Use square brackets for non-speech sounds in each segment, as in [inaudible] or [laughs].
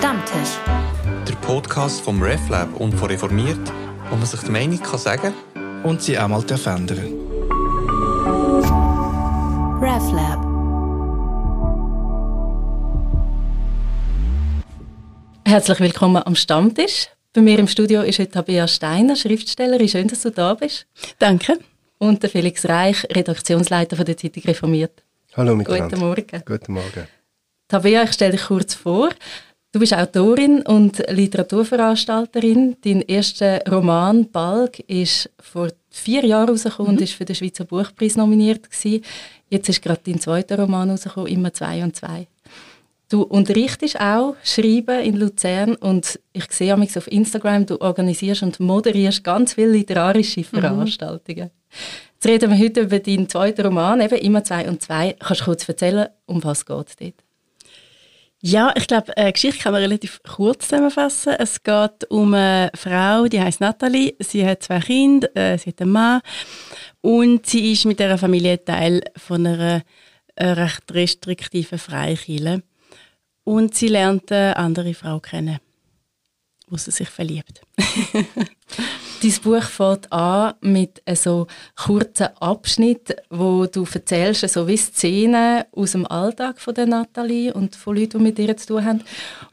Stammtisch. Der Podcast vom RefLab und von Reformiert, wo man sich die Meinung kann sagen und sie auch mal verändern RefLab. Herzlich willkommen am Stammtisch. Bei mir im Studio ist heute Tabea Steiner, Schriftstellerin. Schön, dass du da bist. Danke. Und der Felix Reich, Redaktionsleiter von der Zeitung Reformiert. Hallo miteinander. Guten Morgen. Guten Morgen. Tabea, ich stelle dich kurz vor. Du bist Autorin und Literaturveranstalterin. Dein erster Roman «Balg» ist vor vier Jahren rausgekommen mhm. und ist für den Schweizer Buchpreis nominiert gewesen. Jetzt ist gerade dein zweiter Roman rausgekommen, «Immer zwei und zwei». Du unterrichtest auch Schreiben in Luzern und ich sehe auf Instagram, du organisierst und moderierst ganz viele literarische mhm. Veranstaltungen. Mhm. Jetzt reden wir heute über deinen zweiten Roman, eben «Immer zwei und zwei». Kannst du kurz erzählen, um was es geht dort? Ja, ich glaube, eine Geschichte kann man relativ kurz zusammenfassen. Es geht um eine Frau, die heißt Nathalie. Sie hat zwei Kinder, äh, sie hat einen Mann und sie ist mit ihrer Familie Teil von einer äh, recht restriktiven Freikirche. Und sie lernt eine andere Frau kennen, wo sie sich verliebt. [laughs] Dein Buch fängt an mit so kurzen Abschnitt, wo du erzählst, so wie Szenen aus dem Alltag von der Nathalie und von Leuten, die mit ihr zu tun haben.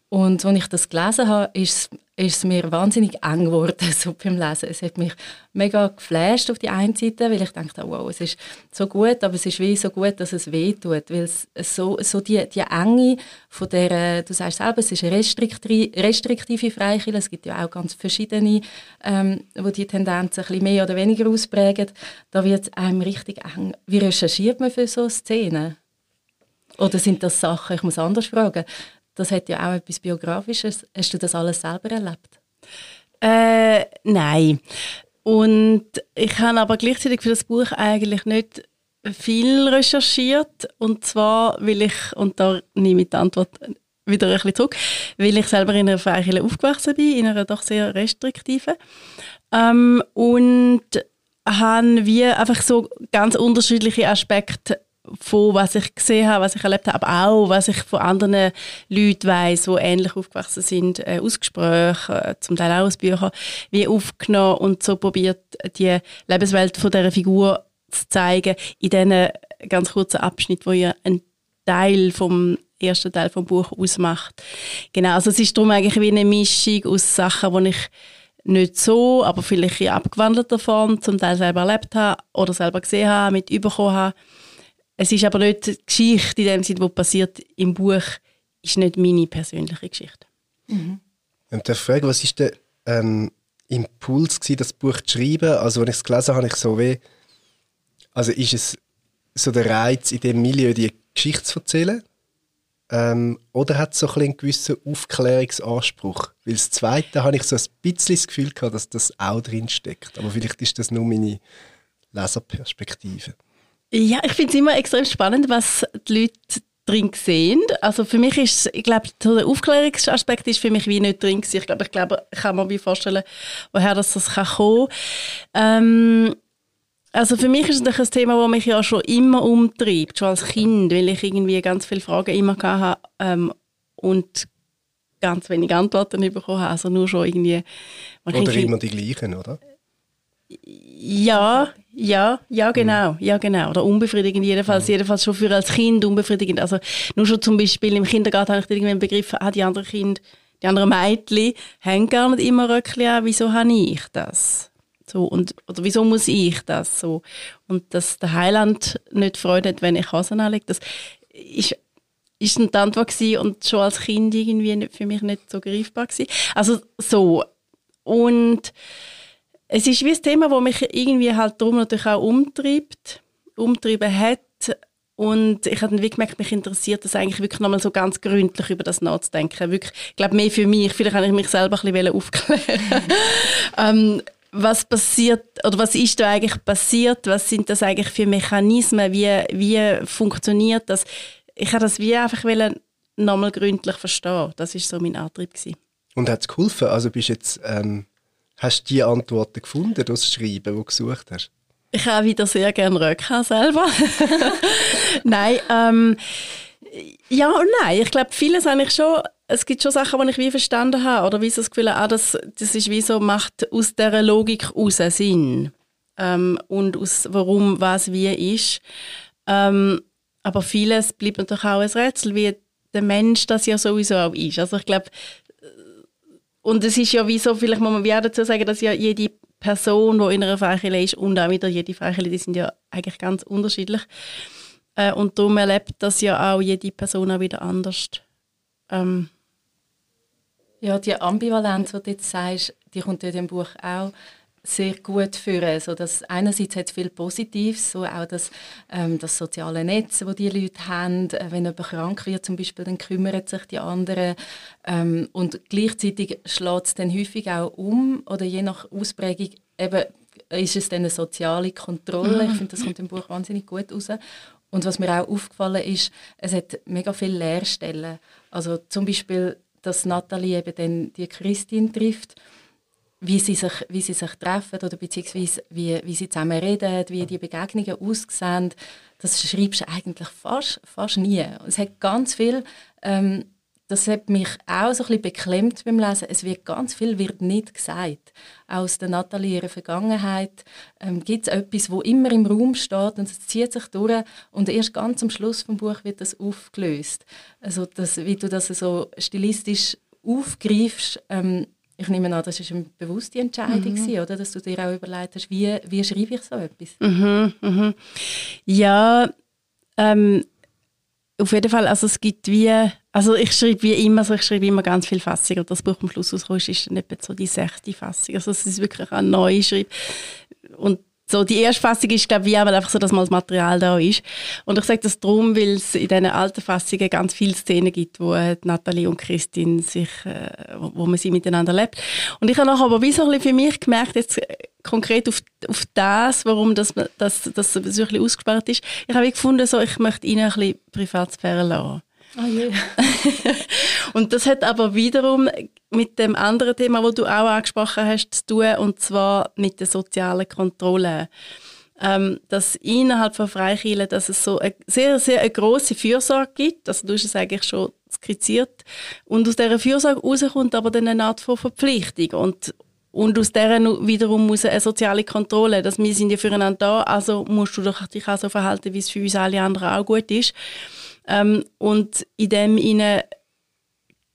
Und als ich das gelesen habe, ist ist es mir wahnsinnig eng geworden [laughs] so beim Lesen. Es hat mich mega geflasht auf die einen Seite, weil ich dachte, wow, es ist so gut, aber es ist wie so gut, dass es weh tut, weil es so, so die, die Enge von der, du sagst selber, es ist eine restriktive, restriktive Freikirche, es gibt ja auch ganz verschiedene, ähm, wo die Tendenzen ein bisschen mehr oder weniger ausprägen, da wird es einem richtig eng. Wie recherchiert man für so Szenen? Oder sind das Sachen, ich muss anders fragen, das hat ja auch etwas Biografisches. Hast du das alles selber erlebt? Äh, nein. Und ich habe aber gleichzeitig für das Buch eigentlich nicht viel recherchiert. Und zwar will ich, und da nehme ich die Antwort wieder ein bisschen zurück, weil ich selber in einer Freikirche aufgewachsen bin, in einer doch sehr restriktiven. Ähm, und habe wie einfach so ganz unterschiedliche Aspekte von was ich gesehen habe, was ich erlebt habe, aber auch was ich von anderen Leuten weiß, die ähnlich aufgewachsen sind, äh, aus Gesprächen, äh, zum Teil auch aus Büchern, wie aufgenommen und so probiert, die Lebenswelt von dieser Figur zu zeigen, in diesen ganz kurzen Abschnitt, wo ja ein Teil vom ersten Teil vom Buch ausmacht. Genau, also es ist darum eigentlich wie eine Mischung aus Sachen, die ich nicht so, aber vielleicht in abgewandelter Form zum Teil selber erlebt habe oder selber gesehen habe, mit überkommen habe es ist aber nicht die Geschichte in dem Sinne, die passiert im Buch, ist nicht meine persönliche Geschichte. Mhm. Und der Frage, was ist der ähm, Impuls gewesen, das Buch zu schreiben? Also, wenn ich es gelesen habe, ich so wie, also ist es so der Reiz in dem Milieu, die Geschichte zu erzählen? Ähm, oder hat es so ein einen gewissen Aufklärungsanspruch? Weil das Zweite habe ich so ein bisschen das Gefühl gehabt, dass das auch drin steckt. Aber vielleicht ist das nur meine Leserperspektive. Ja, ich finde es immer extrem spannend, was die Leute drin sehen. Also für mich ist, ich glaube, der Aufklärungsaspekt ist für mich wie nicht drin gewesen. Ich glaube, ich glaube, ich kann mir wie vorstellen, woher das, das kann kommen. Ähm, also für mich ist es ein Thema, das mich ja schon immer umtreibt, schon als Kind, weil ich irgendwie ganz viele Fragen immer hatte ähm, und ganz wenig Antworten bekommen habe. Also nur schon irgendwie... Oder immer die gleichen, oder? Ja, ja, ja, genau, ja, genau. Oder unbefriedigend jedenfalls, jedenfalls schon für als Kind unbefriedigend. Also nur schon zum Beispiel im Kindergarten habe ich irgendwann begriffen, ah, die anderen Kinder, die anderen Mädchen haben gar nicht immer Röckchen an, wieso habe ich das? So, und, oder wieso muss ich das? So. Und dass der Heiland nicht Freude hat, wenn ich Hosen anlege, das ist, ist eine Antwort gewesen und schon als Kind irgendwie für mich nicht so greifbar gewesen. Also so. Und es ist wie ein Thema, das mich irgendwie halt darum natürlich auch umtreibt, umtrieben hat. Und ich habe dann wie gemerkt, mich interessiert das eigentlich wirklich nochmal so ganz gründlich über das nachzudenken. Wirklich, ich glaube, mehr für mich. Vielleicht habe ich mich selber ein bisschen aufklären [laughs] ähm, was passiert oder was ist da eigentlich passiert? Was sind das eigentlich für Mechanismen? Wie, wie funktioniert das? Ich habe das wie einfach nochmal gründlich verstehen. Das ist so mein Antrieb gewesen. Und hat es geholfen? Also bist jetzt ähm, Hast du die Antworten gefunden, das Schreiben, das du gesucht hast? Ich habe wieder sehr gerne Röcke selber. [laughs] nein, ähm, ja und nein. Ich glaube, vieles habe ich schon es gibt schon Sachen, die ich wie verstanden habe oder wie so das Gefühl habe, ah, das, das ist wie so, macht aus dieser Logik raus Sinn ähm, und aus warum was wie ist. Ähm, aber vieles bleibt natürlich auch ein Rätsel, wie der Mensch das ja sowieso auch ist. Also ich glaube, und es ist ja wie so, vielleicht muss man wie auch dazu sagen, dass ja jede Person, die in einer Freikirche ist und auch wieder jede Freikirche, die sind ja eigentlich ganz unterschiedlich. Äh, und darum erlebt das ja auch jede Person auch wieder anders. Ähm. Ja, die Ambivalenz, die du jetzt sagst, die kommt in dem Buch auch sehr gut führen. Also das, einerseits hat es viel Positives, so auch das, ähm, das soziale Netz, wo die Leute haben. Äh, wenn jemand krank wird zum Beispiel, dann kümmern sich die anderen. Ähm, und gleichzeitig schlägt es dann häufig auch um oder je nach Ausprägung eben ist es dann eine soziale Kontrolle. Ich finde, das kommt im Buch wahnsinnig gut raus. Und was mir auch aufgefallen ist, es hat mega viele Lehrstellen. Also zum Beispiel, dass Nathalie eben dann die Christine trifft wie sie sich, wie sie sich treffen oder beziehungsweise wie, wie sie zusammen reden, wie die Begegnungen aussehen, das schreibst du eigentlich fast, fast nie. Es hat ganz viel, ähm, das hat mich auch so ein bisschen beklemmt beim Lesen, es wird ganz viel wird nicht gesagt. Aus der Nathalie ihrer Vergangenheit ähm, gibt es etwas, wo immer im Raum steht und es zieht sich durch und erst ganz am Schluss vom Buch wird das aufgelöst. Also das, wie du das so stilistisch aufgreifst, ähm, ich nehme an, das war eine bewusste Entscheidung, mhm. oder? dass du dir auch überlegt hast, wie, wie schreibe ich so etwas? Mhm, mhm. Ja, ähm, auf jeden Fall, also es gibt wie, also ich schreibe wie immer, also ich schreibe immer ganz viel Fassung und das Buch am Schluss rauskommt, ist dann etwa so die sechste Fassung, also es ist wirklich ein neues Schreib und so, die erste Fassung ist, glaube ich, einfach so, dass mal das Material da ist. Und ich sage das darum, weil es in diesen alten Fassungen ganz viele Szenen gibt, wo äh, Nathalie und Christine sich, äh, wo man sie miteinander lebt. Und ich habe nachher aber wie so ein bisschen für mich gemerkt, jetzt äh, konkret auf, auf das, warum das, das, das so ein bisschen ausgesperrt ist. Ich habe gefunden, so, ich möchte ihnen ein bisschen Privatsphäre lassen. Oh je. [laughs] und das hat aber wiederum mit dem anderen Thema, das du auch angesprochen hast, zu tun, und zwar mit der sozialen Kontrolle. Ähm, dass innerhalb von Freikirchen, dass es so eine sehr, sehr eine grosse Fürsorge gibt, also du hast es eigentlich schon skizziert, und aus dieser Fürsorge rauskommt aber dann eine Art von Verpflichtung und und aus dieser wiederum muss eine soziale Kontrolle, dass wir sind ja füreinander da, also musst du dich auch so verhalten, wie es für uns alle anderen auch gut ist. Ähm, und in dem Ihnen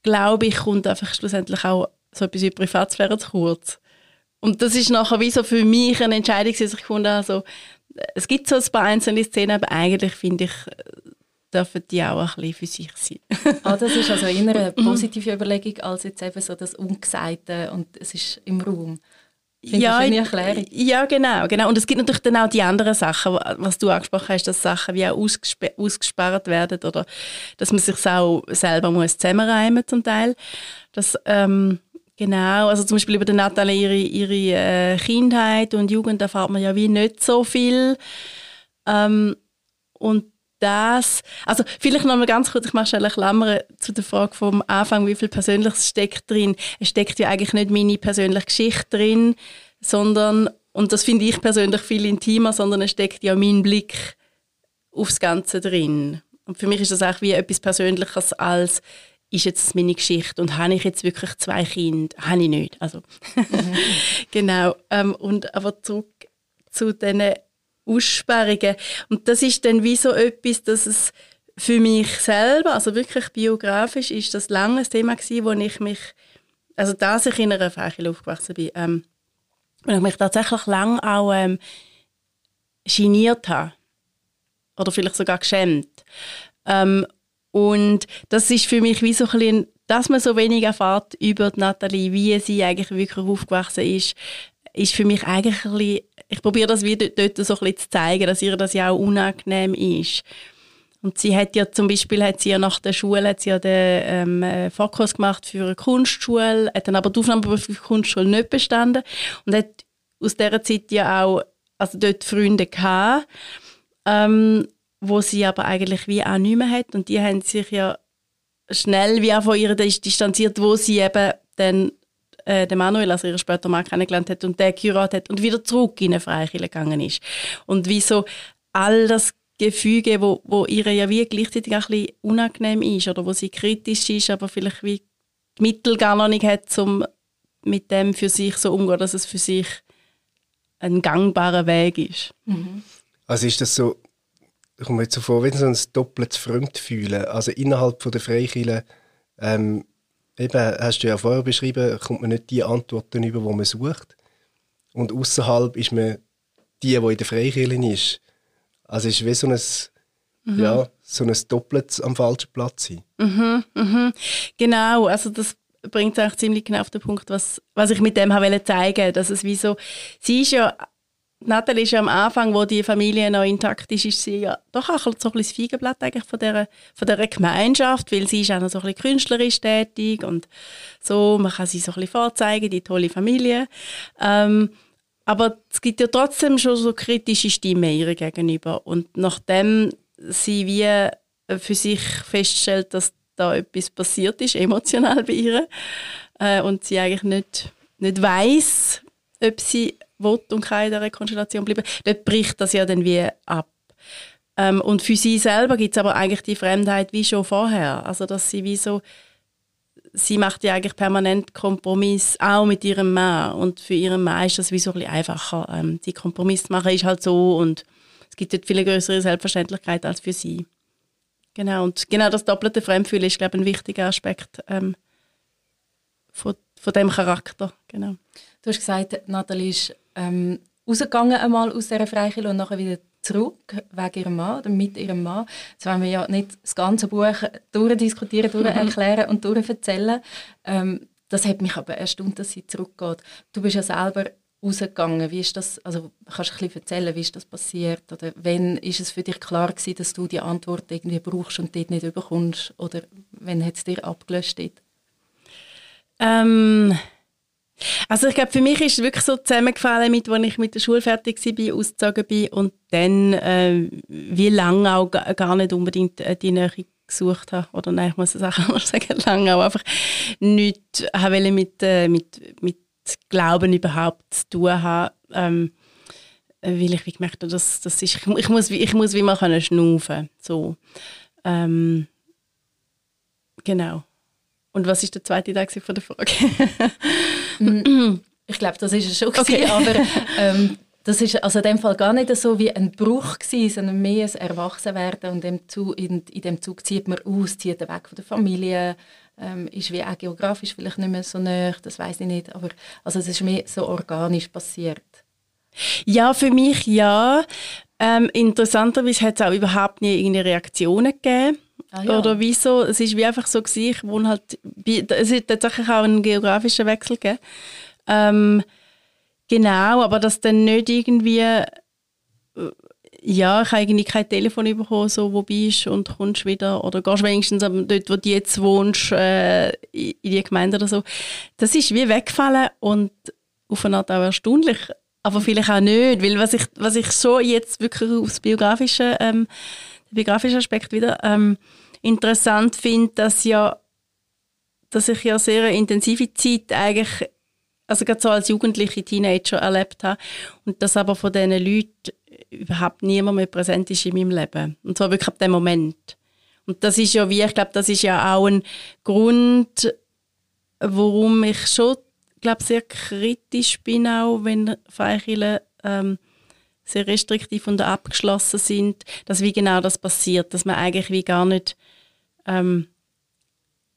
glaube ich, kommt einfach schlussendlich auch so etwas wie Privatsphäre zu kurz. Und das ist nachher wie so für mich eine Entscheidung, dass ich gefunden habe, also, es gibt so ein paar einzelne Szenen, aber eigentlich finde ich, dürfen die auch ein bisschen für sich sein. ah, das ist also eher eine [laughs] positive Überlegung als jetzt eben so das Ungesagte und es ist im Raum. Ja, ja, genau, genau. Und es gibt natürlich dann auch die anderen Sachen, was du angesprochen hast, dass Sachen wie auch ausgesp ausgesperrt werden oder dass man sich auch selber muss zusammenreimen zum Teil. Das, ähm, genau, also zum Beispiel über die Natalie ihre, ihre äh, Kindheit und Jugend erfahrt man ja wie nicht so viel. Ähm, und das, also vielleicht noch mal ganz kurz, ich mache schnell eine Klammer zu der Frage vom Anfang, wie viel Persönliches steckt drin. Es steckt ja eigentlich nicht meine persönliche Geschichte drin, sondern, und das finde ich persönlich viel intimer, sondern es steckt ja mein Blick aufs Ganze drin. Und für mich ist das auch wie etwas Persönliches als ist jetzt meine Geschichte und habe ich jetzt wirklich zwei Kinder? Habe ich nicht. Also, [laughs] mhm. genau. Ähm, und aber zurück zu diesen Aussperrungen. Und das ist dann wie so etwas, dass es für mich selber, also wirklich biografisch, ist das lange ein Thema gewesen, wo ich mich, also dass ich in einer Fäche aufgewachsen bin, ähm, und ich mich tatsächlich lange auch ähm, geniert habe. Oder vielleicht sogar geschämt. Ähm, und das ist für mich wie so ein bisschen, dass man so wenig erfährt über Nathalie, wie sie eigentlich wirklich aufgewachsen ist, ist für mich eigentlich ein bisschen, ich probiere das wieder dort so ein bisschen zu zeigen, dass ihr das ja auch unangenehm ist. Und sie hat ja zum Beispiel hat sie ja nach der Schule hat sie ja den ähm, Fachkurs gemacht für eine Kunstschule, hat dann aber die Aufnahme für die Kunstschule nicht bestanden und hat aus dieser Zeit ja auch also dort Freunde gehabt, ähm, wo sie aber eigentlich wie auch nicht mehr hat und die haben sich ja schnell wie auch von ihr distanziert, wo sie eben dann äh, den Manuel, also ihre später Mann kennengelernt hat und der geheiratet hat und wieder zurück in eine Freikirche gegangen ist. Und wieso all das Gefüge, wo, wo ihr ja wie gleichzeitig auch ein bisschen unangenehm ist oder wo sie kritisch ist, aber vielleicht wie die Mittel gar noch nicht hat, um mit dem für sich so umzugehen, dass es für sich ein gangbarer Weg ist. Mhm. Also ist das so, ich komme mir jetzt so vor, wie so ein doppeltes Fremdfühlen. Also innerhalb von der Freikirche, ähm, eben, hast du ja vorher beschrieben, kommt man nicht die Antworten über, die man sucht. Und außerhalb ist man die, die in der Freikirche ist. Also ist wie so ein, mhm. ja, so ein Doppeltes am falschen Platz sein. Mhm, mhm. Genau, also das bringt es eigentlich ziemlich genau auf den Punkt, was, was ich mit dem habe zeigen dass es wie so, sie ist ja Nathalie ist ja am Anfang, wo die Familie noch intakt ist, ist sie ja doch auch so ein bisschen das Feigenblatt eigentlich von dieser, von dieser Gemeinschaft, weil sie ist auch noch so ein bisschen künstlerisch tätig und so, man kann sie so ein bisschen vorzeigen, die tolle Familie. Ähm, aber es gibt ja trotzdem schon so kritische Stimmen ihr gegenüber. Und nachdem sie wie für sich feststellt, dass da etwas passiert ist, emotional bei ihr, äh, und sie eigentlich nicht, nicht weiß, ob sie will und kann in dieser Konstellation bleiben, dort bricht das ja dann wie ab. Ähm, und für sie selber gibt es aber eigentlich die Fremdheit wie schon vorher. Also, dass sie wie so sie macht ja eigentlich permanent Kompromiss, auch mit ihrem Mann. Und für ihren Mann ist das wie so ein bisschen einfacher. Ähm, die Kompromiss machen ist halt so und es gibt dort viel größere Selbstverständlichkeit als für sie. Genau, und genau das doppelte Fremdfühlen ist, glaube ich, ein wichtiger Aspekt ähm, von, von dem Charakter. Genau. Du hast gesagt, Nathalie ist ähm, rausgegangen einmal aus dieser Freikirche und nachher wieder zurück wegen ihrem Mann oder mit ihrem Mann. Jetzt wollen wir ja nicht das ganze Buch durchdiskutieren, [laughs] durcherklären und durcherzählen. Ähm, das hat mich aber erstaunt, dass sie zurückgeht. Du bist ja selber rausgegangen. Wie ist das, also kannst du ein bisschen erzählen, wie ist das passiert? Oder wann ist es für dich klar gewesen, dass du die Antwort irgendwie brauchst und dort nicht bekommst? Oder wann hat es dir abgelöscht dort? Ähm, also ich glaube, für mich ist es wirklich so zusammengefallen, mit, als ich mit der Schule fertig war, ausgezogen bin und dann äh, wie lange auch gar nicht unbedingt äh, die Nähe gesucht habe. Oder nein, ich muss es [laughs] auch anders sagen, lange auch einfach nicht mit, äh, mit, mit Glauben überhaupt zu tun haben. Ähm, weil ich wie gemerkt habe, dass, das ist, ich, ich, muss, ich muss wie mal können schnaufen so. Ähm, genau. Und was ist der zweite Teil von der Frage? [laughs] Ich glaube, das ist es schon okay. aber [laughs] ähm, das ist also in dem Fall gar nicht so wie ein Bruch gewesen, sondern mehr ein Erwachsenwerden und in, in, in dem Zug zieht man aus, zieht weg von der Familie, ähm, ist wie auch geografisch vielleicht nicht mehr so nah, das weiß ich nicht, aber also es ist mehr so organisch passiert. Ja, für mich ja. Ähm, interessanterweise hat es auch überhaupt nie irgendeine Reaktionen gegeben. Ah, ja. Oder wieso? Es ist wie einfach so gewesen, ich wohne halt, es hat tatsächlich auch einen geografischen Wechsel gegeben. Ähm, genau, aber dass dann nicht irgendwie, äh, ja, ich habe irgendwie kein Telefon bekommen, so, wo bist und kommst wieder, oder gehst wenigstens dort, wo du jetzt wohnst, äh, in die Gemeinde oder so. Das ist wie weggefallen und auf eine Art auch erstaunlich, aber vielleicht auch nicht, weil was ich, was ich so jetzt wirklich aufs biografische, ähm, biografischen Aspekt wieder ähm, interessant finde, dass ja, dass ich ja sehr eine intensive Zeit eigentlich, also gerade so als jugendliche Teenager erlebt habe und dass aber von diesen Leuten überhaupt niemand mehr präsent ist in meinem Leben. Und zwar wirklich ab dem Moment. Und das ist ja wie, ich glaube, das ist ja auch ein Grund, warum ich schon, glaube sehr kritisch bin, auch wenn Freikirchen ähm, sehr restriktiv und abgeschlossen sind, dass wie genau das passiert, dass man eigentlich wie gar nicht ähm,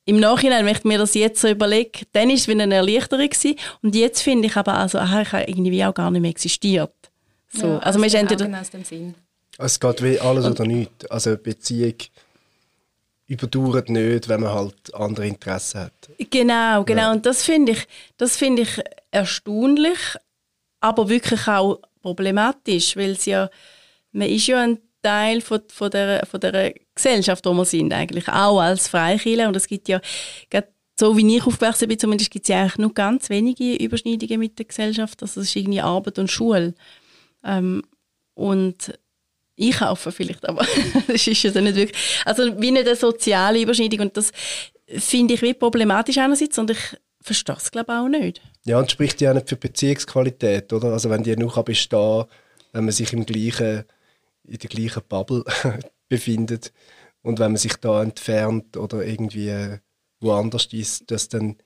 im Nachhinein, wenn ich mir das jetzt so überlege, dann ist es wie eine Erleichterung gewesen. Und jetzt finde ich aber also, aha, ich habe irgendwie auch gar nicht mehr existiert. So. Ja, also, man ist entweder... Genau aus dem Sinn. Es geht wie alles oder nichts. Also Beziehung überdauert nicht, wenn man halt andere Interessen hat. Genau, genau. Ja. Und das finde ich, das finde ich erstaunlich, aber wirklich auch problematisch, weil es ja, man ist ja ein Teil von, von, der, von der Gesellschaft, wo wir sind, eigentlich auch als Freikirche. Und es gibt ja, so wie ich aufgewachsen bin, zumindest gibt es ja eigentlich nur ganz wenige Überschneidungen mit der Gesellschaft. Also es ist irgendwie Arbeit und Schule. Ähm, und ich hoffe vielleicht, aber [laughs] das ist ja nicht wirklich. Also wie eine soziale Überschneidung und das finde ich wie problematisch einerseits und ich verstehe es glaube auch nicht. Ja, und spricht ja auch nicht für Beziehungsqualität, oder? Also wenn die nur bestehen wenn man sich im gleichen in der gleichen Bubble [laughs] befindet. Und wenn man sich da entfernt oder irgendwie woanders ist, dass dann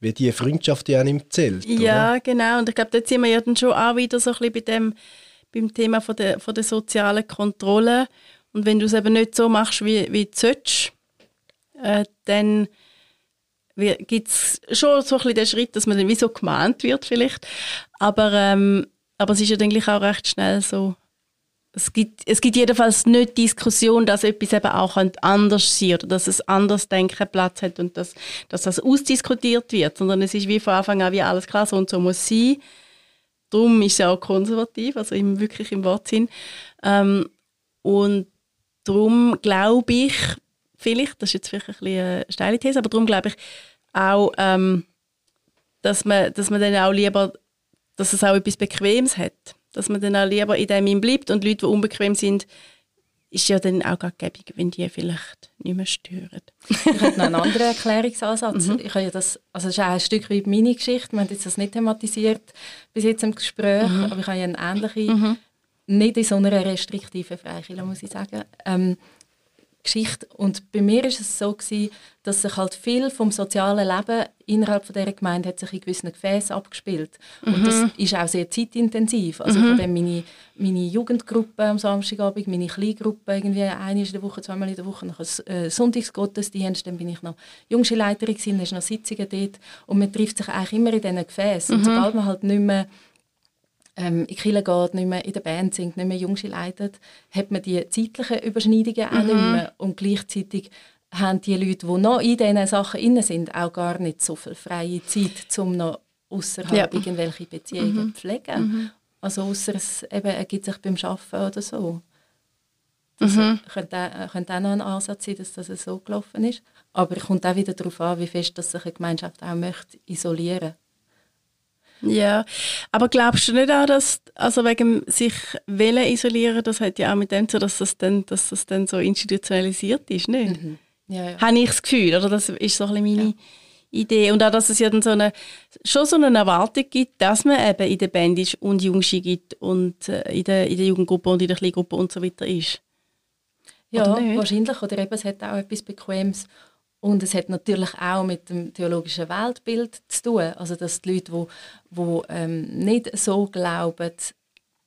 wie die Freundschaft ja auch nicht zählt. Ja, oder? genau. Und ich glaube, dort sind wir ja dann schon auch wieder so ein bisschen bei dem, beim Thema von der, von der sozialen Kontrolle. Und wenn du es eben nicht so machst, wie, wie du sollst, äh, dann gibt es schon so ein bisschen den Schritt, dass man dann wie so gemahnt wird vielleicht. Aber, ähm, aber es ist ja eigentlich auch recht schnell so, es gibt, es gibt jedenfalls nicht Diskussion, dass etwas eben auch anders sein oder dass es anders denken Platz hat und dass, dass das ausdiskutiert wird, sondern es ist wie von Anfang an wie alles klar, so und so muss sein. Darum ist es auch konservativ, also im, wirklich im Wortsinn. Ähm, und darum glaube ich, vielleicht, das ist jetzt vielleicht ein bisschen eine steile These, aber darum glaube ich auch, ähm, dass, man, dass man dann auch lieber, dass es auch etwas Bequemes hat dass man dann auch lieber in dem bleibt und Leute, die unbequem sind, ist ja dann auch gäbig, wenn die vielleicht nicht mehr stören. ich habe noch einen anderen [laughs] Erklärungsansatz. Mhm. Ich habe ja das, also das ist auch ein Stück weit meine Geschichte. Wir haben jetzt das nicht thematisiert bis jetzt im Gespräch, mhm. aber ich habe ja eine ähnliche, mhm. nicht in so einer restriktiven Freikirche, muss ich sagen, ähm, Geschichte. Und bei mir ist es so gewesen, dass sich halt viel vom sozialen Leben innerhalb von dieser Gemeinde hat sich in gewissen Gefäßen abgespielt. Und mhm. das ist auch sehr zeitintensiv. Also mhm. von dem meine, meine Jugendgruppe am Samstagabend, meine Kleingruppe irgendwie einmal in der Woche, zweimal in der Woche, ein äh, Sonntagsgottesdienst, dann bin ich noch Jungschulleiterin gewesen, dann noch Sitzungen dort. Und man trifft sich eigentlich immer in diesen Gefäßen. Mhm. Und sobald man halt nicht mehr ähm, in die Kirche geht, nicht mehr in der Band singt, nicht mehr Jungschi leitet, hat man die zeitlichen Überschneidungen auch nicht mhm. mehr. Und gleichzeitig haben die Leute, die noch in diesen Sachen inne sind, auch gar nicht so viel freie Zeit, um noch außerhalb ja. irgendwelche Beziehungen mhm. zu pflegen. Mhm. Also außer es eben ergibt sich beim Arbeiten oder so. Das mhm. könnte, auch, könnte auch noch ein Ansatz sein, dass das so gelaufen ist. Aber es kommt auch wieder darauf an, wie fest dass sich eine Gemeinschaft auch möchte isolieren möchte. Ja, aber glaubst du nicht auch, dass also wegen sich Wählen isolieren, das hat ja auch mit dem zu, dass das dann, dass das dann so institutionalisiert ist, nicht? Mhm. Ja, ja. Habe ich das Gefühl, oder das ist so ein bisschen meine ja. Idee und auch, dass es ja dann so eine schon so eine Erwartung gibt, dass man eben in der Band ist und Jungschi gibt und äh, in, der, in der Jugendgruppe und in der Kleingruppe und so weiter ist. Ja, wahrscheinlich oder eben es hat auch etwas Bequemes und es hat natürlich auch mit dem theologischen Weltbild zu tun. Also dass die Leute, die, die ähm, nicht so glauben,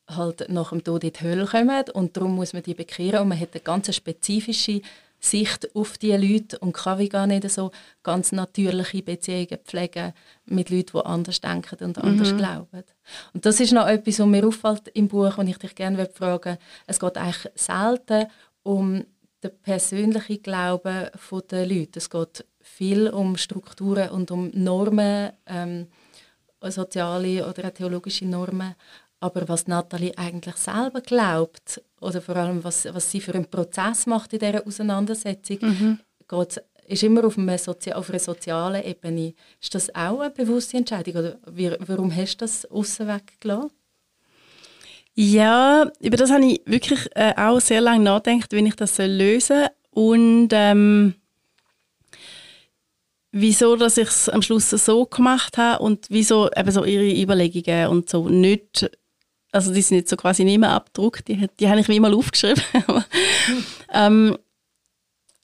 halt nach dem Tod in die Hölle kommen und darum muss man die bekehren und man hat eine ganz spezifische Sicht auf diese Leute und kann wie gar nicht so ganz natürliche Beziehungen pflegen mit Leuten, die anders denken und anders mhm. glauben. Und das ist noch etwas, was mir auffällt im Buch, und ich dich gerne fragen Es geht eigentlich selten um der persönliche Glaube der Leute. Es geht viel um Strukturen und um Normen, ähm, soziale oder theologische Normen. Aber was Nathalie eigentlich selber glaubt, oder vor allem was, was sie für einen Prozess macht in dieser Auseinandersetzung, mhm. geht, ist immer auf einer, Sozi auf einer sozialen Ebene. Ist das auch eine bewusste Entscheidung? Oder wie, warum hast du das außen weggelassen? Ja, über das habe ich wirklich äh, auch sehr lange nachgedacht, wie ich das lösen soll. Und ähm, wieso, dass ich es am Schluss so gemacht habe und wieso eben so ihre Überlegungen und so nicht, also die sind jetzt so quasi nicht mehr abgedruckt, die, die habe ich wie mal aufgeschrieben. [laughs] ähm,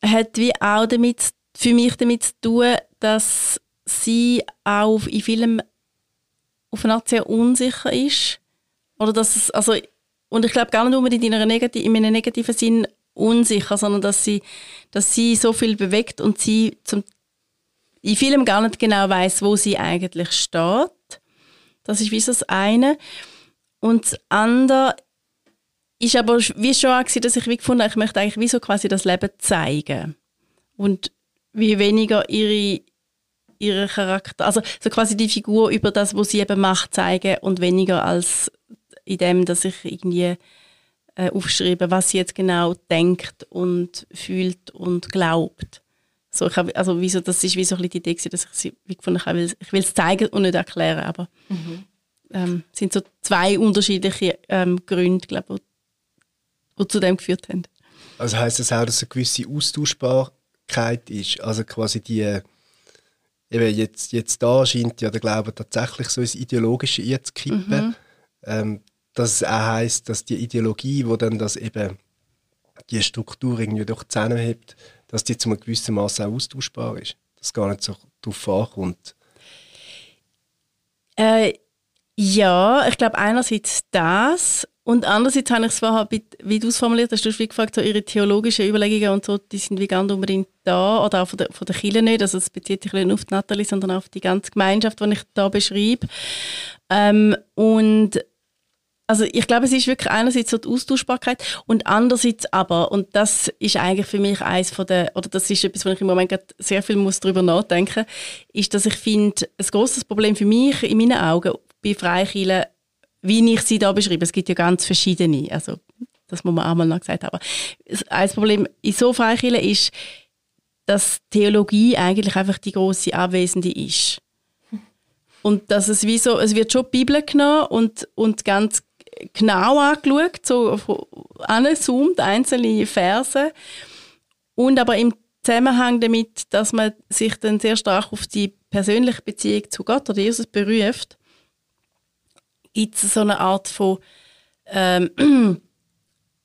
hat wie auch damit, für mich damit zu tun, dass sie auch in vielem auf eine Art sehr unsicher ist oder dass es, also, und ich glaube gar nicht unbedingt in, einer negati in einem negativen Sinn unsicher, sondern dass sie, dass sie so viel bewegt und sie zum, in vielem gar nicht genau weiß, wo sie eigentlich steht. Das ist wie so das eine. Und das andere ist aber wie schon auch dass ich wie gefunden habe, ich möchte eigentlich wie so quasi das Leben zeigen. Und wie weniger ihre, ihre Charakter, also so quasi die Figur über das, was sie eben macht, zeigen und weniger als in dem, dass ich irgendwie äh, aufschreibe, was sie jetzt genau denkt und fühlt und glaubt. So, ich hab, also wieso, das ist wie so ein bisschen die Idee, dass ich sie wie gefunden habe, ich will es zeigen und nicht erklären, aber mhm. ähm, sind so zwei unterschiedliche ähm, Gründe, glaube ich, die zu dem geführt haben. Also heißt das auch, dass eine gewisse Austauschbarkeit ist, also quasi die eben jetzt, jetzt da scheint ja der Glaube tatsächlich so ins Ideologische einzukippen. Mhm. Ähm, dass es auch heisst, dass die Ideologie, wo dann das eben die Struktur irgendwie doch zusammenhebt, dass die zu einem gewissen Maß auch austauschbar ist. Dass gar nicht so darauf ankommt. Äh, ja, ich glaube einerseits das und andererseits habe ich es vorher, wie du es formuliert hast, du hast wie gefragt, so ihre theologischen Überlegungen und so, die sind wie ganz unbedingt da oder auch von der, von der Kirche nicht, also es bezieht sich nicht auf die Nathalie, sondern auf die ganze Gemeinschaft, die ich da beschreibe. Ähm, und also ich glaube, es ist wirklich einerseits so die Austauschbarkeit und andererseits aber, und das ist eigentlich für mich eins von der, oder das ist etwas, wo ich im Moment sehr viel muss darüber nachdenken ist, dass ich finde, ein großes Problem für mich in meinen Augen bei Freikirchen, wie ich sie da beschreibe, es gibt ja ganz verschiedene, also das muss man auch mal noch gesagt haben, ein Problem in so Freikirchen ist, dass Theologie eigentlich einfach die große Abwesende ist. Und dass es wie so, es wird schon die Bibel genommen und, und ganz genau angeschaut, so angezoomt, einzelne Verse. Und aber im Zusammenhang damit, dass man sich dann sehr stark auf die persönliche Beziehung zu Gott oder Jesus beruft, gibt es so eine Art von ähm, [clears throat]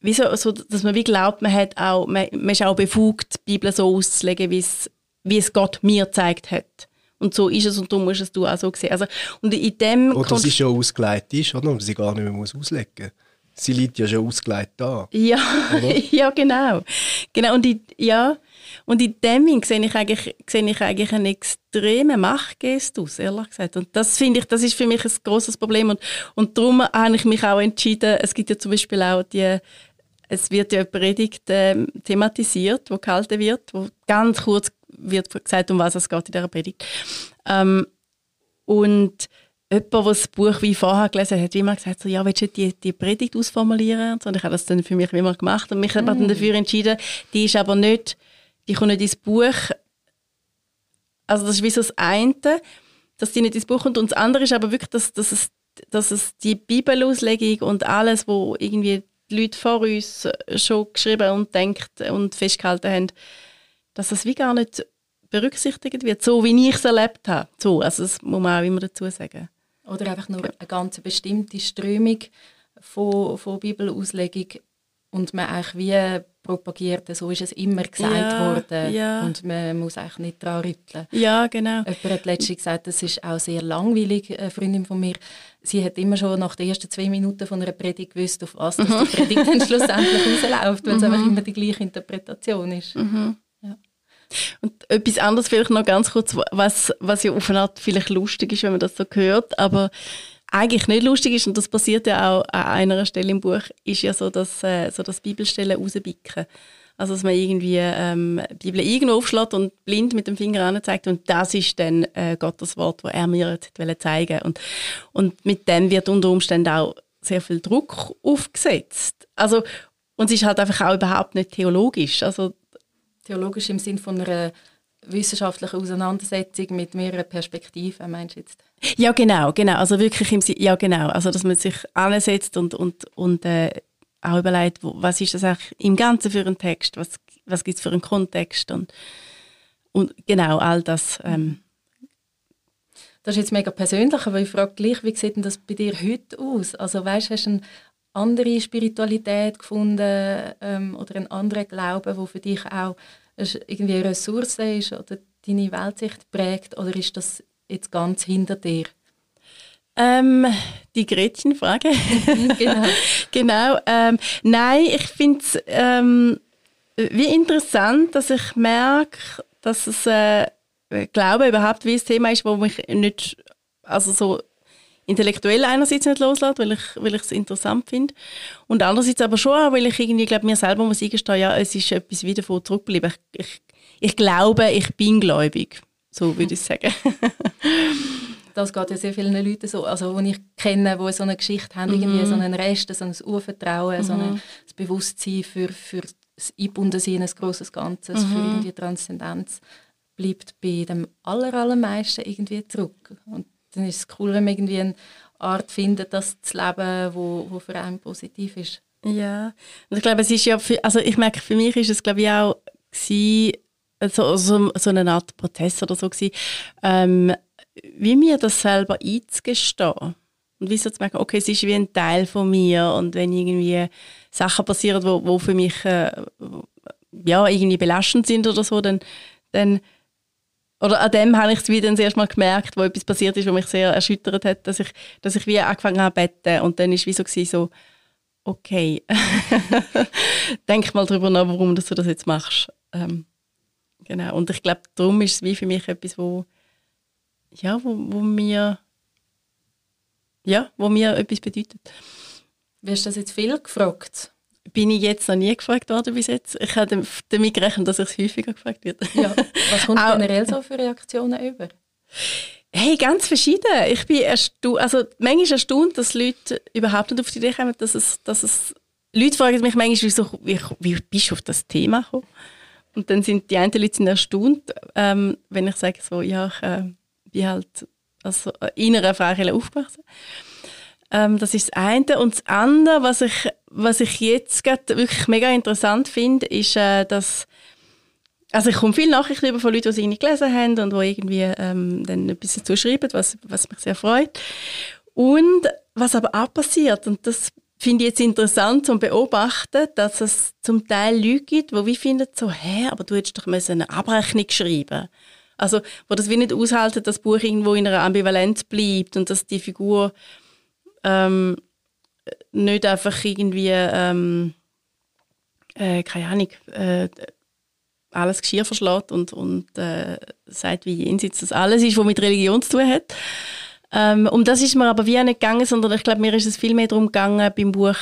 wie so, so, dass man wie glaubt, man, hat auch, man, man ist auch befugt, die Bibel so auszulegen, wie es, Gott mir gezeigt hat. Und so ist es und du musst es du auch so sehen. Also, und in dem oder sie schon ausgelegt ist, oder? Und sie gar nicht mehr muss auslegen muss. Sie liegt ja schon ausgelegt da. Ja, [laughs] ja genau. genau. Und in, ja, und in dem sehe ich eigentlich, sehe ich eigentlich einen extremen Machtgestus, ehrlich gesagt. Und das finde ich, das ist für mich ein großes Problem. Und, und darum habe ich mich auch entschieden, es gibt ja zum Beispiel auch die es wird ja eine Predigt äh, thematisiert, wo gehalten wird, wo ganz kurz wird gesagt, um was es geht in dieser Predigt. Ähm, und jemand, der das Buch wie vorher gelesen hat, hat immer gesagt, so, ja, willst du die, die Predigt ausformulieren? Und, ich habe das dann für mich immer gemacht und mich mm. dann dafür entschieden, die ist aber nicht, die kommt nicht ins Buch. Also das ist wie so das eine, dass die nicht ins Buch kommt und das andere ist aber wirklich, dass, dass, es, dass es die Bibelauslegung und alles, wo irgendwie die Leute vor uns schon geschrieben und denkt und festgehalten haben, dass das wie gar nicht berücksichtigt wird, so wie ich es erlebt habe. So, also das muss man auch immer dazu sagen. Oder einfach nur eine ganz bestimmte Strömung von, von Bibelauslegung und man eigentlich wie propagiert, so ist es immer gesagt ja, worden ja. und man muss eigentlich nicht daran rütteln. Ja, genau. Jemand hat letztens gesagt, das ist auch sehr langweilig, eine Freundin von mir, sie hat immer schon nach den ersten zwei Minuten von einer Predigt gewusst, auf was die Predigt dann [laughs] schlussendlich rausläuft, weil es einfach immer die gleiche Interpretation ist. Mhm. Und etwas anderes vielleicht noch ganz kurz, was, was ja auf eine Art vielleicht lustig ist, wenn man das so hört, aber eigentlich nicht lustig ist, und das passiert ja auch an einer Stelle im Buch, ist ja so, dass, äh, so dass Bibelstellen rauspicken. Also, dass man irgendwie ähm, die Bibel irgendwo aufschlägt und blind mit dem Finger anzeigt und das ist dann äh, Gottes Wort, das er mir jetzt zeigen und Und mit dem wird unter Umständen auch sehr viel Druck aufgesetzt. Also, und es ist halt einfach auch überhaupt nicht theologisch. Also, theologisch im Sinn von einer wissenschaftlichen Auseinandersetzung mit mehreren Perspektiven, meinst du jetzt? Ja, genau, genau. Also wirklich im ja genau. Also dass man sich ansetzt und, und, und äh, auch überlegt, was ist das eigentlich im Ganzen für ein Text, was, was gibt es für einen Kontext und, und genau all das. Ähm. Das ist jetzt mega persönlich, aber ich frage gleich, wie sieht denn das bei dir heute aus? Also weißt, hast du eine andere Spiritualität gefunden ähm, oder einen anderen Glauben, wo für dich auch irgendwie eine Ressource ist oder deine Weltsicht prägt oder ist das jetzt ganz hinter dir? Ähm, die Gretchenfrage. genau. [laughs] genau ähm, nein, ich finde es ähm, wie interessant, dass ich merke, dass es äh, Glaube überhaupt wie ein Thema ist, wo mich nicht also so intellektuell einerseits nicht loslasse, weil ich, weil ich es interessant finde. Und andererseits aber schon auch, weil ich irgendwie, glaube mir selber muss eingestehen, ja, es ist etwas wieder von zurückgeblieben. Ich, ich, ich glaube, ich bin gläubig. So würde ich sagen. [laughs] das geht ja sehr vielen Leuten so, also die ich kenne, die so eine Geschichte haben, mhm. irgendwie so einen Rest, so ein Urvertrauen, mhm. so ein das Bewusstsein für, für das Einbundensein in ein grosses Ganzes, mhm. für irgendwie Transzendenz, bleibt bei dem aller, allermeisten irgendwie zurück. Und dann ist es cool, wenn man irgendwie eine Art findet, das zu leben, wo, wo für einen positiv ist. Ja, und ich glaube, es ist ja, für, also ich merke, für mich ist es glaube ich auch gewesen, so, so, so eine Art Prozess oder so gewesen, ähm, wie mir das selber einzugestehen. Und wie so zu merken, okay, es ist wie ein Teil von mir und wenn irgendwie Sachen passieren, wo, wo für mich äh, ja, irgendwie belastend sind oder so, dann, dann oder an dem habe ich es wieder das erste Mal gemerkt, wo etwas passiert ist, was mich sehr erschüttert hat, dass ich, dass ich wie angefangen habe zu beten und dann ist wie so, so okay, [laughs] denk mal darüber nach, warum du das jetzt machst. Ähm, genau. Und ich glaube, darum ist es wie für mich etwas, wo, ja, wo, wo mir ja, wo mir etwas bedeutet. Wirst du das jetzt viel gefragt? Bin ich jetzt noch nie gefragt worden bis jetzt. Ich habe damit gerechnet, dass ich es häufiger gefragt werde. Ja. Was kommt [laughs] generell so für Reaktionen über? Hey, ganz verschieden. Ich bin erstaunt, also manchmal erstaunt, dass Leute überhaupt nicht auf die Idee kommen, dass es, dass es Leute fragen mich manchmal, wieso, wie, wie bist du auf das Thema gekommen? Und dann sind die einen Leute sind erstaunt, ähm, wenn ich sage so, ja, ich äh, bin halt also in einer Freikirche aufgewachsen. Ähm, das ist das eine. Und das andere, was ich, was ich jetzt wirklich mega interessant finde, ist, äh, dass also ich komme viele Nachrichten über von Leuten, die sie nicht gelesen haben und die irgendwie ähm, dann etwas dazu schreiben, was, was mich sehr freut. Und was aber auch passiert, und das finde ich jetzt interessant zu beobachten, dass es zum Teil Leute gibt, die wie finden so, hä, aber du hättest doch eine Abrechnung schreiben also, wo das wie nicht aushalten, dass das Buch irgendwo in einer Ambivalenz bleibt und dass die Figur ähm, nicht einfach irgendwie, ähm, äh, keine Ahnung, äh, alles Geschirr verschlägt und, und äh, sagt, wie jenseits das alles ist, was mit Religion zu tun hat. Ähm, um das ist mir aber wie auch nicht gegangen, sondern ich glaube, mir ist es viel mehr darum gegangen beim Buch,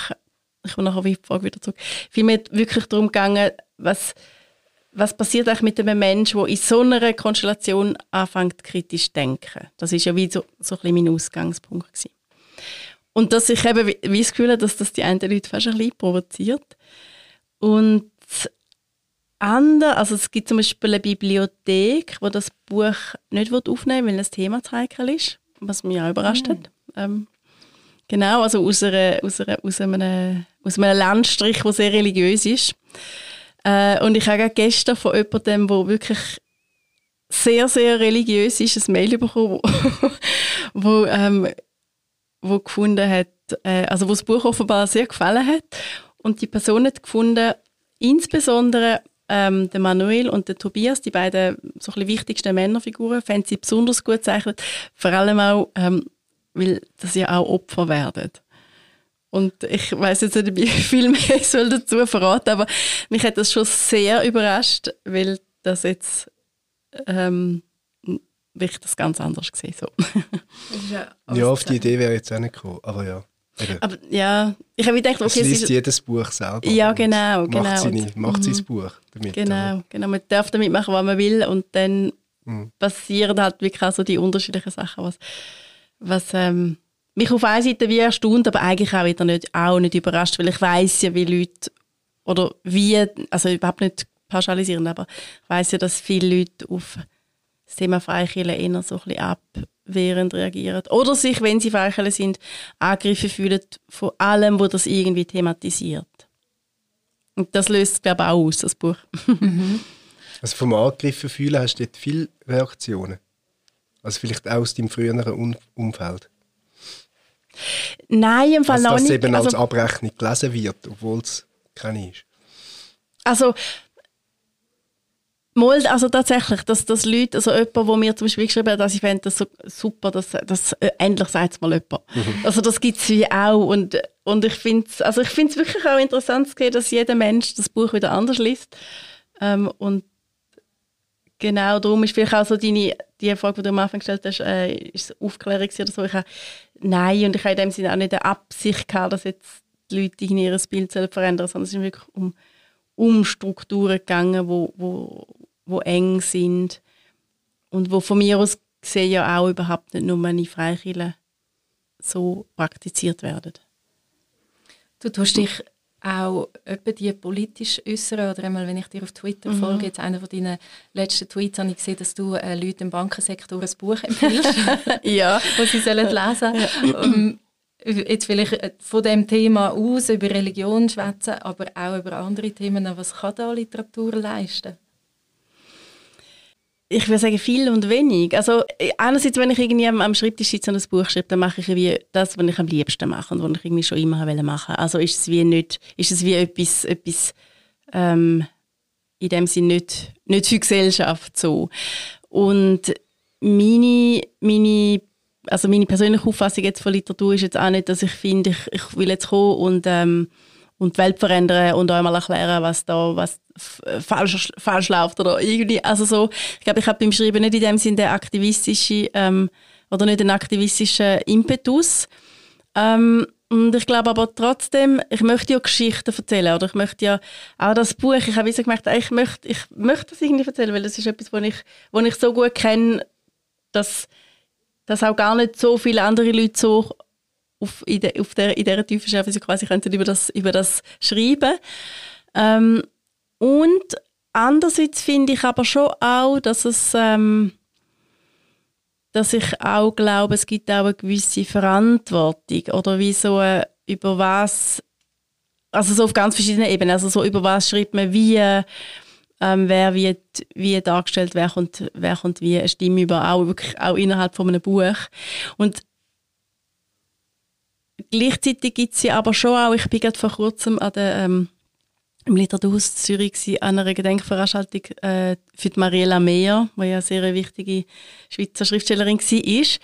ich komme nachher die Frage wieder zurück, viel mehr wirklich darum gegangen, was was passiert eigentlich mit einem Menschen, der in so einer Konstellation anfängt, kritisch zu denken? Das ist ja wie so, so ein bisschen mein Ausgangspunkt gewesen. Und dass ich eben wie das Gefühl habe, dass das die einen Leute fast ein bisschen provoziert. Und andere, also es gibt zum Beispiel eine Bibliothek, wo das Buch nicht aufnehmen will, weil das Thema zu heikel ist, was mich auch überrascht mhm. hat. Ähm, genau, also aus, einer, aus, einer, aus, einem, aus einem Landstrich, der sehr religiös ist. Äh, und ich habe gestern von jemandem, der wirklich sehr, sehr religiös ist, ein Mail bekommen, wo, [laughs] wo, ähm, wo gefunden hat, äh, also wo das Buch offenbar sehr gefallen hat. Und die Person hat gefunden, insbesondere ähm, der Manuel und der Tobias, die beiden so ein wichtigsten Männerfiguren, fanden sie besonders gut gezeichnet, vor allem auch, ähm, weil das ja auch Opfer werden. Und ich weiß jetzt nicht, wie [laughs] viel mehr ich soll dazu verraten, aber mich hat das schon sehr überrascht, weil das jetzt ähm, weil ich das ganz anders gesehen so. [laughs] ja, ja, auf die Idee wäre ich jetzt auch nicht gekommen, aber ja. Aber ja, ich habe gedacht, okay, es liest es jedes Buch selber. Ja, genau, macht genau. Seine, macht sein mhm. Buch damit. Genau, genau. Man darf damit machen, was man will und dann mhm. passieren halt wirklich auch so die unterschiedlichen Sachen, was, was ähm, mich auf einer Seite wie erstaunt, aber eigentlich auch wieder nicht, auch nicht überrascht, weil ich weiß ja, wie Leute oder wie, also überhaupt nicht pauschalisieren, aber ich weiß ja, dass viele Leute auf das Thema Freikirche eher so ein bisschen abwehrend reagieren oder sich, wenn sie Freikirche sind, angegriffen fühlen von allem, wo das irgendwie thematisiert. Und das löst, glaube ich, auch aus, das Buch. Mhm. [laughs] Also vom Angegriffen fühlen hast du dort viele Reaktionen? Also vielleicht auch aus deinem früheren Umfeld? Nein, im Fall also, noch nicht. Dass eben also, als Abrechnung gelesen wird, obwohl es keine ist. Also, Mal, also tatsächlich, dass, dass Leute, also jemand, der mir zum Beispiel geschrieben hat, dass ich fände das so super, dass, dass äh, endlich sagt es mal jemand. Mhm. Also das gibt es wie auch und, und ich finde es also wirklich auch interessant zu sehen, dass jeder Mensch das Buch wieder anders liest ähm, und genau darum ist vielleicht auch so deine, die Frage, die du am Anfang gestellt hast, äh, ist es Aufklärung oder so, ich habe Nein, und ich habe in dem Sinne auch nicht die Absicht gehabt, dass jetzt die Leute ihr Bild verändern sondern es ist wirklich um, um Strukturen gegangen, wo, wo, wo eng sind und wo von mir aus gesehen ja auch überhaupt nicht nur in Freikirchen so praktiziert werden. Du tust dich auch etwa die politisch äußern oder einmal, wenn ich dir auf Twitter mhm. folge, jetzt einer von deinen letzten Tweets habe ich gesehen, dass du äh, Leuten im Bankensektor ein Buch empfiehlst, [laughs] ja. [laughs] was sie sollen lesen ja. um, jetzt vielleicht äh, von dem Thema aus über Religion schwätzen, aber auch über andere Themen. Was kann da Literatur leisten? Ich würde sagen, viel und wenig. Also, einerseits, wenn ich irgendwie am, am Schreibtisch sitze und ein Buch schreibe, dann mache ich wie das, was ich am liebsten mache und was ich irgendwie schon immer machen wollte. Also ist es wie nicht, ist es wie etwas, etwas ähm, in dem Sinne nicht, nicht für Gesellschaft so. Und meine, meine, also meine persönliche Auffassung jetzt von Literatur ist jetzt auch nicht, dass ich finde, ich, ich will jetzt kommen und ähm, und die Welt verändern und einmal erklären, was da was falsch, falsch läuft oder irgendwie. Also so, ich glaube, ich habe beim Schreiben nicht in dem Sinne den aktivistischen ähm, oder nicht den aktivistischen Impetus. Ähm, und ich glaube aber trotzdem, ich möchte ja Geschichten erzählen oder ich möchte ja auch das Buch, ich habe so gemerkt, ich möchte, ich möchte das irgendwie erzählen, weil das ist etwas, was ich, was ich so gut kenne, dass, dass auch gar nicht so viele andere Leute so auf, in, de, auf der, in dieser Tiefe schaffen, sie quasi könnten über das, über das schreiben. Ähm, und andererseits finde ich aber schon auch, dass es, ähm, dass ich auch glaube, es gibt auch eine gewisse Verantwortung oder wie so äh, über was, also so auf ganz verschiedenen Ebenen, also so über was schreibt man wie, ähm, wer wird wie dargestellt, wer kommt, wer kommt wie eine Stimme über, auch wirklich auch innerhalb von einem Buch. Und Gleichzeitig gibt es ja aber schon auch, ich bin gerade vor kurzem an der, ähm, im Literaturhaus Zürich an einer Gedenkveranstaltung äh, für die Mariela Meyer, die ja eine sehr wichtige Schweizer Schriftstellerin war,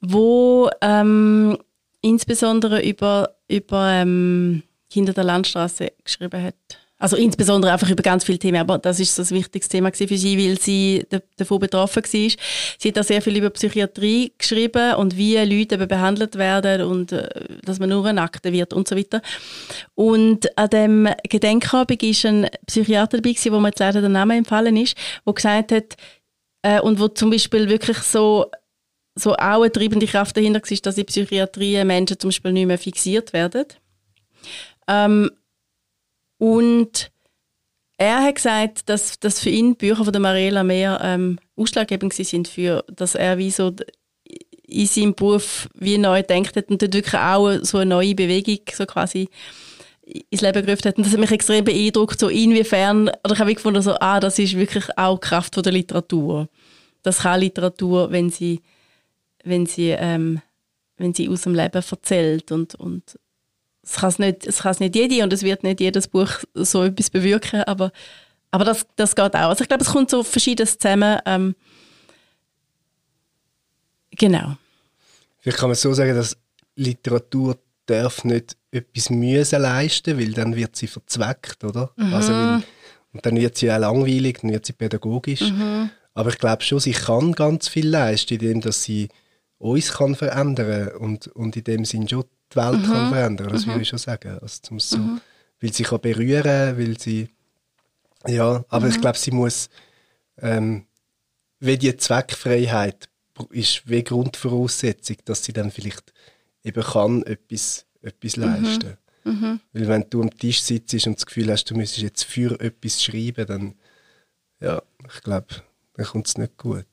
wo ähm, insbesondere über, über ähm, Kinder der Landstraße geschrieben hat. Also insbesondere einfach über ganz viele Themen, aber das ist das wichtigste Thema für sie, weil sie davon betroffen war. Sie hat da sehr viel über Psychiatrie geschrieben und wie Leute eben behandelt werden und äh, dass man nur Akte wird und so weiter. Und an dem Gedenkabend war ein Psychiater dabei, wo mir jetzt leider der Name empfallen ist, der gesagt hat, äh, und wo zum Beispiel wirklich so so auch eine treibende Kraft dahinter war, dass in Psychiatrie Menschen zum Beispiel nicht mehr fixiert werden. Ähm, und er hat gesagt, dass, dass für ihn die Bücher von der Mariela mehr ähm, ausschlaggebend sind für, dass er wie so in seinem Beruf wie neu denkt hat und dort wirklich auch so eine neue Bewegung so quasi ins Leben gerufen hat. Und das hat mich extrem beeindruckt, so inwiefern, oder ich habe gefunden, so, ah, das ist wirklich auch Kraft von der Literatur. Das kann Literatur, wenn sie, wenn sie, ähm, wenn sie aus dem Leben erzählt und, und es kann es nicht, es kann es nicht jede und es wird nicht jedes Buch so etwas bewirken, aber, aber das, das geht auch. Also ich glaube, es kommt so verschiedenes zusammen. Ähm, genau. Vielleicht kann man so sagen, dass Literatur darf nicht etwas müssen leisten, weil dann wird sie verzweckt, oder? Mhm. Also weil, und dann wird sie auch langweilig, dann wird sie pädagogisch. Mhm. Aber ich glaube schon, sie kann ganz viel leisten, indem dass sie uns kann verändern und, und in dem Sinn schon die Welt mhm. kann verändern Das mhm. würde ich schon sagen. Also, zum so, mhm. Weil sie kann berühren, weil sie. Ja, aber ich mhm. glaube, sie muss. Ähm, wie die Zweckfreiheit ist wie Grundvoraussetzung, dass sie dann vielleicht eben kann etwas, etwas mhm. leisten. Mhm. Weil wenn du am Tisch sitzt und das Gefühl hast, du müsstest jetzt für etwas schreiben, dann ja, ich glaube, dann kommt es nicht gut.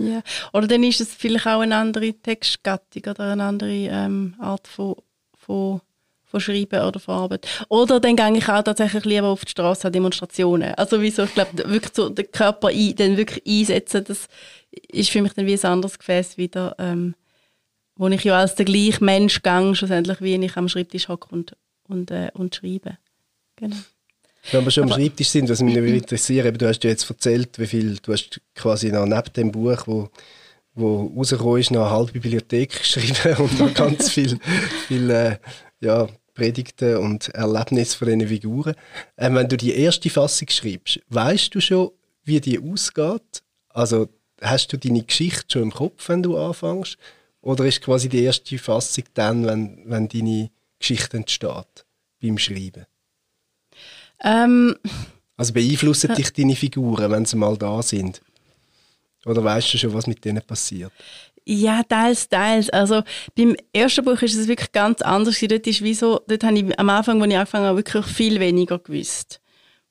Ja. Oder dann ist es vielleicht auch eine andere Textgattung oder eine andere ähm, Art von, von, von Schreiben oder von Arbeit. Oder dann gehe ich auch tatsächlich lieber auf die Straße an Demonstrationen. Also wieso, ich glaube, wirklich so den Körper ein, dann wirklich einsetzen, das ist für mich dann wie ein anderes Gefäß wieder, ähm, wo ich ja als der gleiche Mensch gehe, schlussendlich, wie ich am Schreibtisch hocke und, und, äh, und schreibe. Genau. Wenn wir schon am Schreibtisch sind, was mich [clears throat] interessiert, du hast ja jetzt erzählt, wie viel, du hast quasi noch neben dem Buch, wo, wo rausgekommen ist, noch eine halbe Bibliothek [laughs] geschrieben und noch ganz viel, viel, äh, ja, Predigten und Erlebnisse von diesen Figuren. Ähm, wenn du die erste Fassung schreibst, weißt du schon, wie die ausgeht? Also hast du deine Geschichte schon im Kopf, wenn du anfängst? Oder ist quasi die erste Fassung dann, wenn, wenn deine Geschichte entsteht beim Schreiben? Ähm, also beeinflussen äh, dich deine Figuren, wenn sie mal da sind? Oder weißt du schon, was mit denen passiert? Ja, teils, teils. Also beim ersten Buch ist es wirklich ganz anders. Dort ist wie so, dort habe ich am Anfang, als ich angefangen habe, wirklich viel weniger gewusst.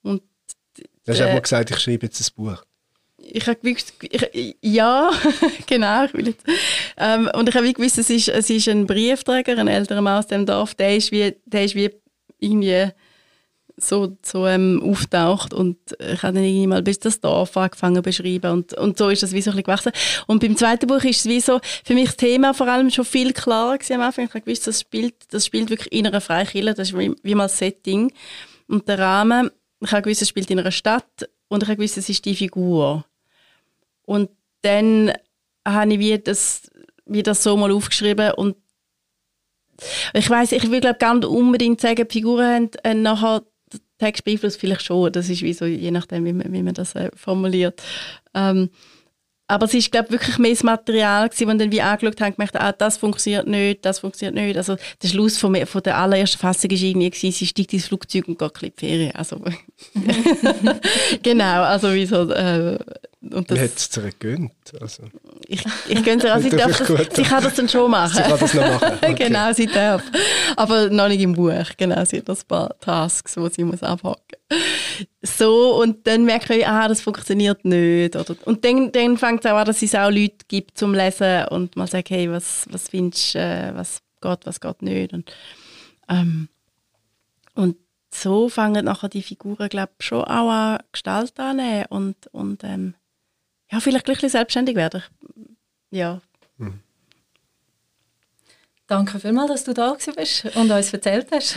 Und, du hast äh, auch mal gesagt, ich schreibe jetzt ein Buch. Ich habe gewusst, ich, ja, [laughs] genau. Ich will jetzt, ähm, und ich habe gewusst, es ist, es ist ein Briefträger, ein älterer Mann aus dem Dorf, der ist wie, der ist wie irgendwie so, so ähm, auftaucht und ich habe dann irgendwie mal bis das Dorf angefangen zu beschreiben und, und so ist das wie so ein bisschen gewachsen. Und beim zweiten Buch ist es wie so, für mich das Thema vor allem schon viel klarer gewesen am Anfang. Ich habe gewusst, das spielt, das spielt wirklich in einer Freikirche, das ist wie, wie mal das Setting. Und der Rahmen, ich habe gewusst, es spielt in einer Stadt und ich habe gewusst, es ist die Figur. Und dann habe ich wie das, wie das so mal aufgeschrieben und ich weiß, ich will glaube gar nicht unbedingt sagen, die Figuren haben äh, nachher den Text beeinflusst, vielleicht schon. Das ist wie so, je nachdem, wie man, wie man das äh, formuliert. Ähm, aber es ist, glaube wirklich mehr das Material gewesen, wo dann wie angeschaut haben, gemerkt, ah, das funktioniert nicht, das funktioniert nicht. Also der Schluss von, von der allerersten Fassung war irgendwie, gewesen, sie steigt ins Flugzeug und geht in die Ferien. Also, [laughs] [laughs] genau, also wie so, äh, und das, Wie hat es dir gegönnt? Also. Ich, ich gönne also sie, darf das, sie kann das dann schon machen. Sie kann das noch machen. [laughs] Okay. genau, sie darf. Aber noch nicht im Buch. Genau, sie hat ein paar Tasks, die sie muss abhaken So, und dann merke ich, ah, das funktioniert nicht. Oder, und dann, dann fängt es auch an, dass es auch Leute gibt zum Lesen und mal sagt, hey, was, was findest du, äh, was geht, was geht nicht. Und, ähm, und so fangen nachher die Figuren, glaube ich, schon auch an Gestalt annehmen und, und ähm, ja, vielleicht gleich selbstständig werden. Ja. Mhm. Danke vielmals, dass du da bist und uns erzählt hast.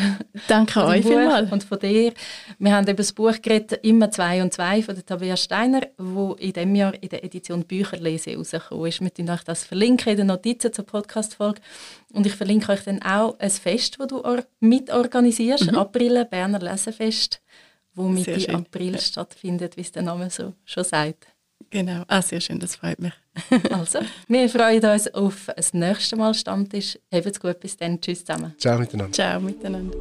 Danke euch vielmals. Und von dir. Wir haben über das Buch geredet, «Immer zwei und zwei» von der Tabea Steiner, wo in diesem Jahr in der Edition Bücherlese rausgekommen ist. Wir verlinken euch das verlinken in den Notizen zur Podcast-Folge. Und ich verlinke euch dann auch ein Fest, das du mitorganisierst, mhm. April, Berner Lesefest, wo Mitte April stattfindet, wie es der Name so schon sagt. Genau, ah, sehr schön, das freut mich. [laughs] also, wir freuen uns auf das nächste Mal Stammtisch. Habt's gut, bis dann. Tschüss zusammen. Ciao miteinander. Ciao miteinander.